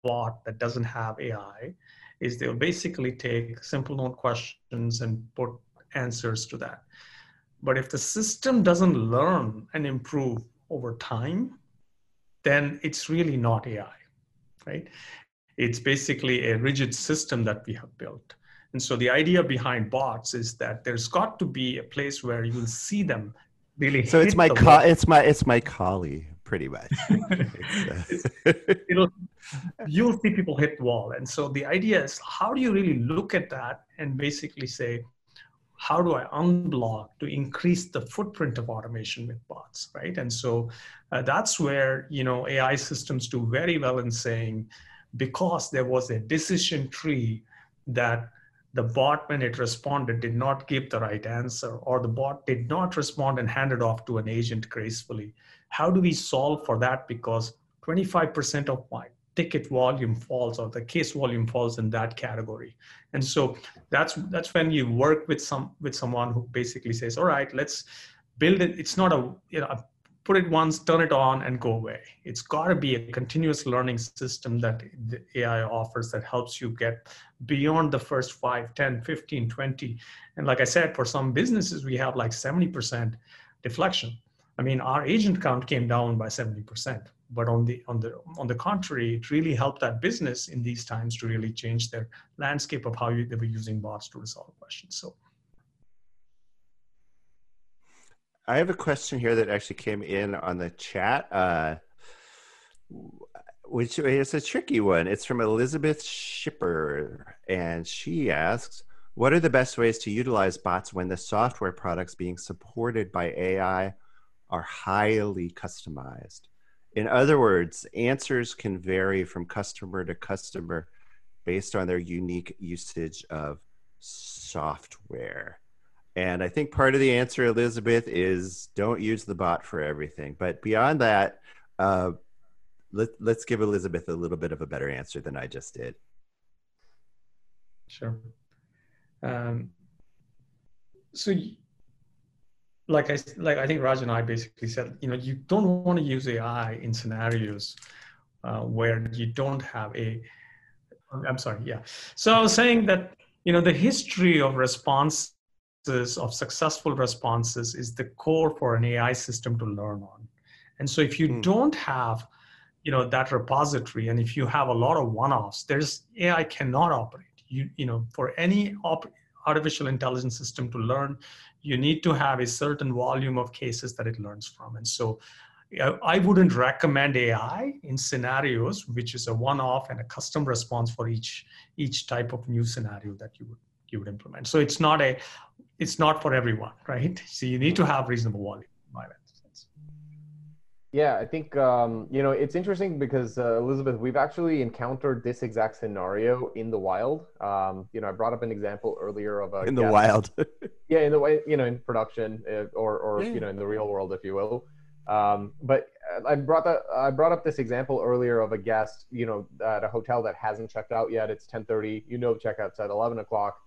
bot that doesn't have AI is they'll basically take simple known questions and put answers to that. But if the system doesn't learn and improve over time, then it's really not AI, right? It's basically a rigid system that we have built. And so the idea behind bots is that there's got to be a place where you will see them really. So it's my co- it's my it's my collie pretty much. uh... It'll, you'll see people hit the wall, and so the idea is how do you really look at that and basically say, how do I unblock to increase the footprint of automation with bots, right? And so uh, that's where you know AI systems do very well in saying, because there was a decision tree that the bot, when it responded, did not give the right answer, or the bot did not respond and hand it off to an agent gracefully. How do we solve for that? Because 25% of my ticket volume falls or the case volume falls in that category and so that's that's when you work with some with someone who basically says all right let's build it it's not a you know put it once, turn it on, and go away. It's got to be a continuous learning system that the AI offers that helps you get beyond the first 5, 10, 15, 20. And like I said, for some businesses, we have like 70% deflection. I mean, our agent count came down by 70%. But on the on the on the contrary, it really helped that business in these times to really change their landscape of how you, they were using bots to resolve questions. So I have a question here that actually came in on the chat, uh, which is a tricky one. It's from Elizabeth Shipper, and she asks, "What are the best ways to utilize bots when the software products being supported by AI are highly customized. In other words, answers can vary from customer to customer based on their unique usage of software. And I think part of the answer, Elizabeth, is don't use the bot for everything. But beyond that, uh, let, let's give Elizabeth a little bit of a better answer than I just did. Sure. Um, so, like I like I think Raj and I basically said, you know, you don't want to use AI in scenarios uh, where you don't have a. I'm sorry. Yeah. So I was saying that you know the history of responses of successful responses is the core for an AI system to learn on. And so if you mm. don't have you know that repository and if you have a lot of one-offs there's ai cannot operate you you know for any op- artificial intelligence system to learn you need to have a certain volume of cases that it learns from and so I wouldn't recommend AI in scenarios which is a one-off and a custom response for each each type of new scenario that you would you would implement. So it's not a it's not for everyone, right? So you need to have reasonable volume. Yeah, I think um, you know it's interesting because uh, Elizabeth, we've actually encountered this exact scenario in the wild. Um, you know, I brought up an example earlier of a in the guest, wild. yeah, in the way you know in production uh, or or yeah. you know in the real world, if you will. Um, but I brought that I brought up this example earlier of a guest, you know, at a hotel that hasn't checked out yet. It's 10:30. You know, checkout's at 11 o'clock.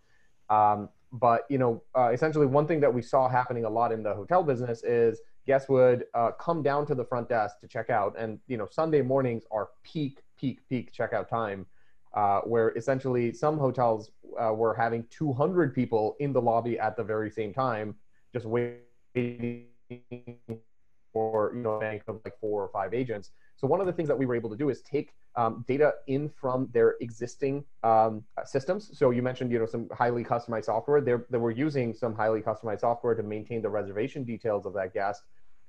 Um, but you know, uh, essentially, one thing that we saw happening a lot in the hotel business is guests would uh, come down to the front desk to check out. And you know sunday mornings are peak peak peak checkout time uh, where essentially some hotels uh, were having 200 people in the lobby at the very same time just waiting for you know bank of like four or five agents so one of the things that we were able to do is take um, data in from their existing um, systems. So you mentioned, you know, some highly customized software. They're, they were using some highly customized software to maintain the reservation details of that guest.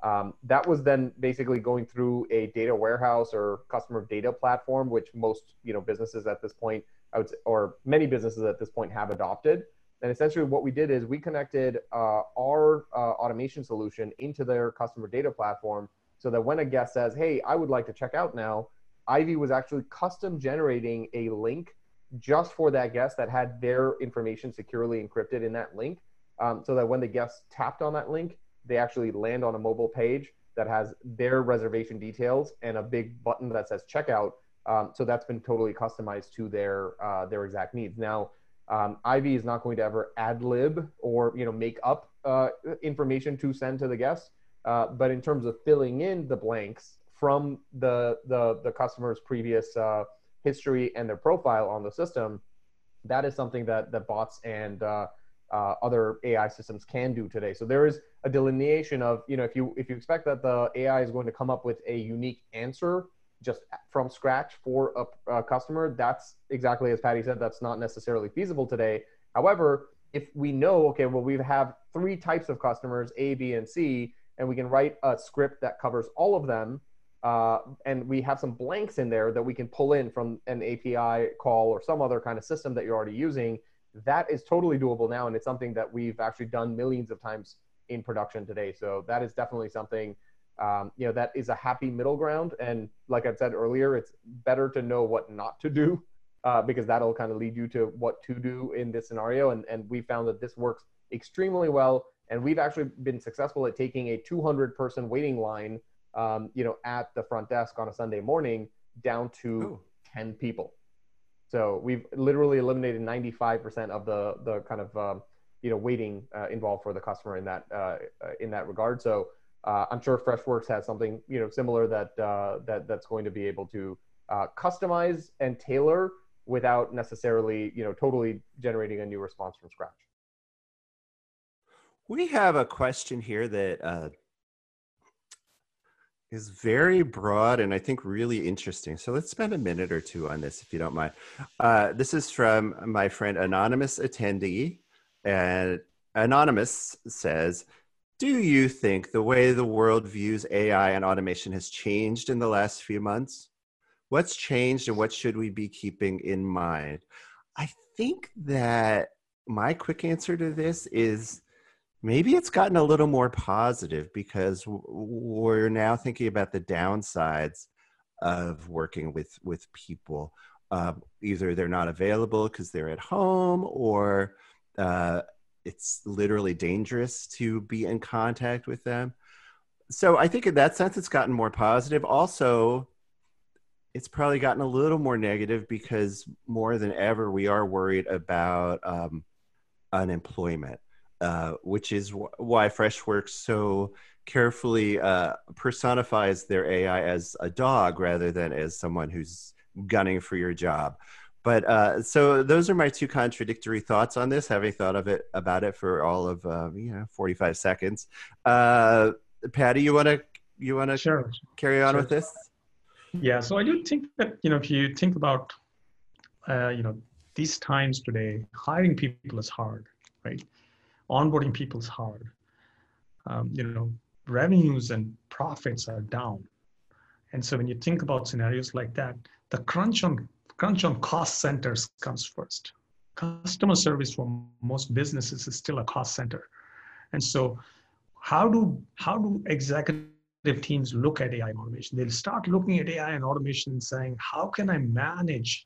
Um, that was then basically going through a data warehouse or customer data platform, which most you know businesses at this point, I would say, or many businesses at this point have adopted. And essentially, what we did is we connected uh, our uh, automation solution into their customer data platform, so that when a guest says, "Hey, I would like to check out now," Ivy was actually custom generating a link just for that guest that had their information securely encrypted in that link, um, so that when the guest tapped on that link, they actually land on a mobile page that has their reservation details and a big button that says checkout. Um, so that's been totally customized to their uh, their exact needs. Now, um, Ivy is not going to ever ad lib or you know make up uh, information to send to the guest, uh, but in terms of filling in the blanks from the the, the customer's previous uh, history and their profile on the system, that is something that that bots and uh, uh, other AI systems can do today. So there is a delineation of, you know, if you if you expect that the AI is going to come up with a unique answer just from scratch for a, a customer, that's exactly as Prady said, that's not necessarily feasible today. However, if we know, okay, well, we have three types of customers, A, B, and C, and we can write a script that covers all of them, uh, and we have some blanks in there that we can pull in from an API call or some other kind of system that you're already using, that is totally doable now and it's something that we've actually done millions of times in production today. So that is definitely something um, you know that is a happy middle ground. And like i said earlier it's better to know what not to do uh, because that'll kind of lead you to what to do in this scenario. And, and we found that this works extremely well and we've actually been successful at taking a 200 person waiting line um, you know at the front desk on a sunday morning down to Ooh. 10 people so we've literally eliminated 95% of the the kind of um, you know waiting uh, involved for the customer in that uh, uh in that regard. So uh, I'm sure Freshworks has something you know similar that uh, that that's going to be able to uh, customize and tailor without necessarily you know totally generating a new response from scratch. We have a question here that is very broad and I think really interesting. So let's spend a minute or two on this, if you don't mind. Uh, this is from my friend Anonymous Attendee. And Anonymous says, Do you think the way the world views AI and automation has changed in the last few months? What's changed and what should we be keeping in mind? I think that my quick answer to this is maybe it's gotten a little more positive because we're now thinking about the downsides of working with with people. Uh, either they're not available because they're at home, or uh, it's literally dangerous to be in contact with them. So I think in that sense, it's gotten more positive. Also, it's probably gotten a little more negative because more than ever we are worried about um, unemployment, uh, which is w- why Freshworks so carefully uh, personifies their AI as a dog rather than as someone who's gunning for your job. But uh, so those are my two contradictory thoughts on this. Having thought of it about it for all of uh, you know forty five seconds, uh, Prady, you want to you want to sure. carry on sure. with this? Yeah, so I do think that you know if you think about uh, you know these times today, hiring people is hard, right? Onboarding people is hard. Um, you know, revenues and profits are down, and so when you think about scenarios like that, the crunch on crunch on cost centers comes first. Customer service for most businesses is still a cost center, and so how do how do executive teams look at AI and automation. They'll start looking at AI and automation and saying, how can I manage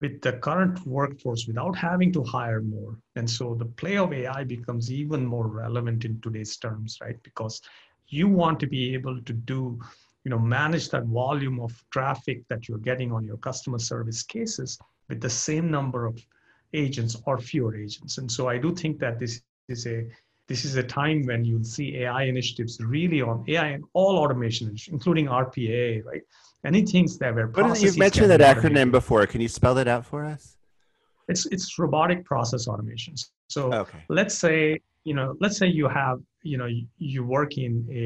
with the current workforce without having to hire more? And so the play of AI becomes even more relevant in today's terms, right? Because you want to be able to do, you know, manage that volume of traffic that you're getting on your customer service cases with the same number of agents or fewer agents. And so I do think that this is a this is a time when you'll see AI initiatives really on AI and all automation, including RPA, right? Any things that were But you've mentioned that acronym before. Can you spell that out for us? It's it's robotic process automation. So okay. let's say you know let's say you have you know you, you work in a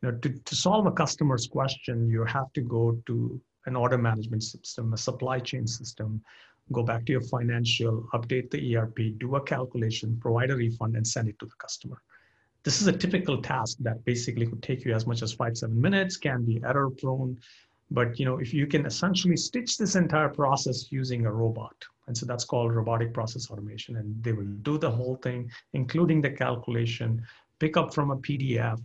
you know to, to solve a customer's question you have to go to an order management system, a supply chain system, go back to your financial, update the ERP, do a calculation, provide a refund, and send it to the customer. This is a typical task that basically could take you as much as five, seven minutes, can be error prone. But you know, if you can essentially stitch this entire process using a robot, and so that's called robotic process automation, and they will do the whole thing, including the calculation, pick up from a PDF,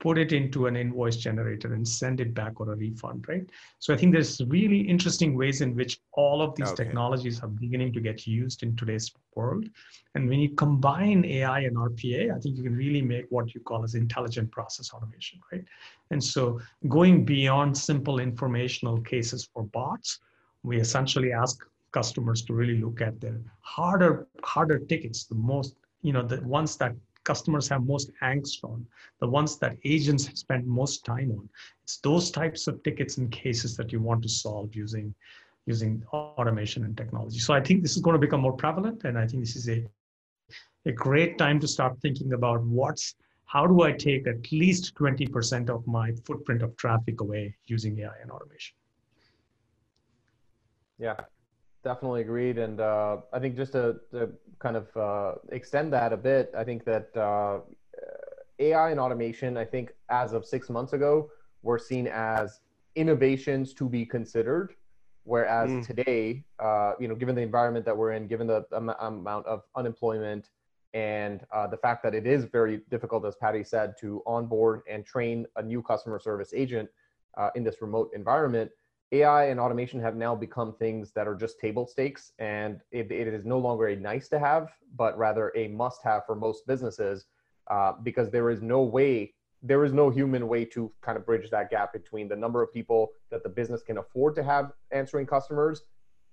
put it into an invoice generator and send it back or a refund, right? So I think there's really interesting ways in which all of these okay. technologies are beginning to get used in today's world. And when you combine AI and RPA, I think you can really make what you call as intelligent process automation, right? And so going beyond simple informational cases for bots, we essentially ask customers to really look at their harder, harder tickets, the most, you know, the ones that customers have most angst on, the ones that agents spend most time on. It's those types of tickets and cases that you want to solve using, using automation and technology. So I think this is going to become more prevalent, and I think this is a, a great time to start thinking about what's how do I take at least 20% of my footprint of traffic away using AI and automation? Yeah, definitely agreed. And uh, I think just to, to kind of uh, extend that a bit, I think that uh, AI and automation, I think as of six months ago, were seen as innovations to be considered. Whereas mm. today, uh, you know, given the environment that we're in, given the am- amount of unemployment and uh, the fact that it is very difficult, as Prady said, to onboard and train a new customer service agent uh, in this remote environment, AI and automation have now become things that are just table stakes, and it, it is no longer a nice to have, but rather a must have for most businesses uh, because there is no way, there is no human way to kind of bridge that gap between the number of people that the business can afford to have answering customers,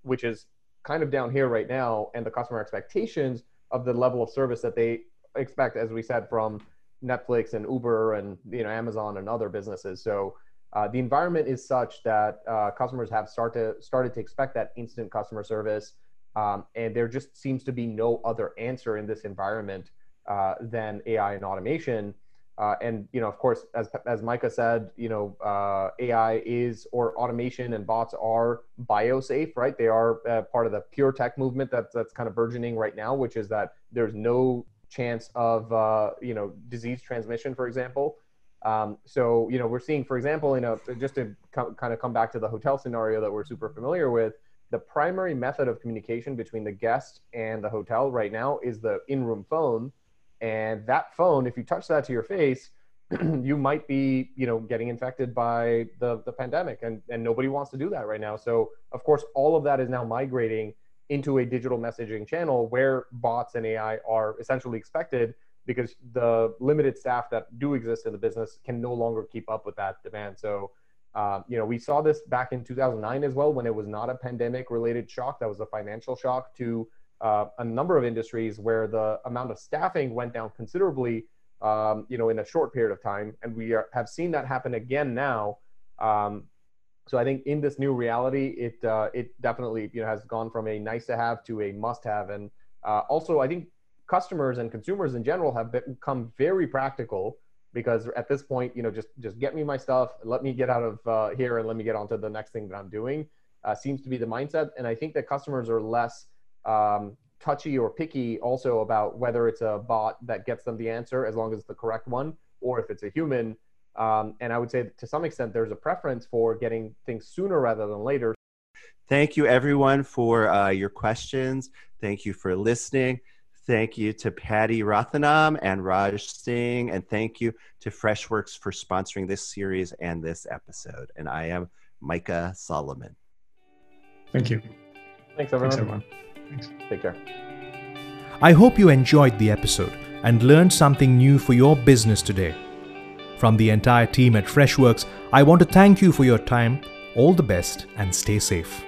which is kind of down here right now, and the customer expectations of the level of service that they expect, as we said, from Netflix and Uber and you know Amazon and other businesses. So uh, the environment is such that uh, customers have start to, started to expect that instant customer service, um, and there just seems to be no other answer in this environment uh, than AI and automation. Uh, and you know, of course, as as Micah said, you know, uh, AI is or automation and bots are biosafe, right? They are uh, part of the pure tech movement that's that's kind of burgeoning right now, which is that there's no chance of you know disease transmission, for example. Um, so, you know, we're seeing, for example, you know, just to co- kind of come back to the hotel scenario that we're super familiar with, the primary method of communication between the guest and the hotel right now is the in-room phone. And that phone, if you touch that to your face, you might be, you know, getting infected by the, the pandemic and, and nobody wants to do that right now. So of course, all of that is now migrating into a digital messaging channel where bots and AI are essentially expected because the limited staff that do exist in the business can no longer keep up with that demand. So, uh, you know, we saw this back in 2009 as well when it was not a pandemic related shock, that was a financial shock to uh, a number of industries where the amount of staffing went down considerably, um, you know, in a short period of time. And we are, have seen that happen again now. Um, so I think in this new reality, it uh, it definitely you know has gone from a nice to have to a must have, and uh, also I think customers and consumers in general have become very practical because at this point, you know, just just get me my stuff, let me get out of uh, here, and let me get on to the next thing that I'm doing. Uh, seems to be the mindset, and I think that customers are less um, touchy or picky also about whether it's a bot that gets them the answer as long as it's the correct one, or if it's a human um, and I would say to some extent, there's a preference for getting things sooner rather than later. Thank you, everyone, for uh, your questions. Thank you for listening. Thank you to Prady Rathinam and Raj Singh. And thank you to Freshworks for sponsoring this series and this episode. And I am Micah Solomon. Thank you. Thanks, everyone. Thanks, everyone. Thanks. Take care. I hope you enjoyed the episode and learned something new for your business today. From the entire team at Freshworks, I want to thank you for your time. All the best and stay safe.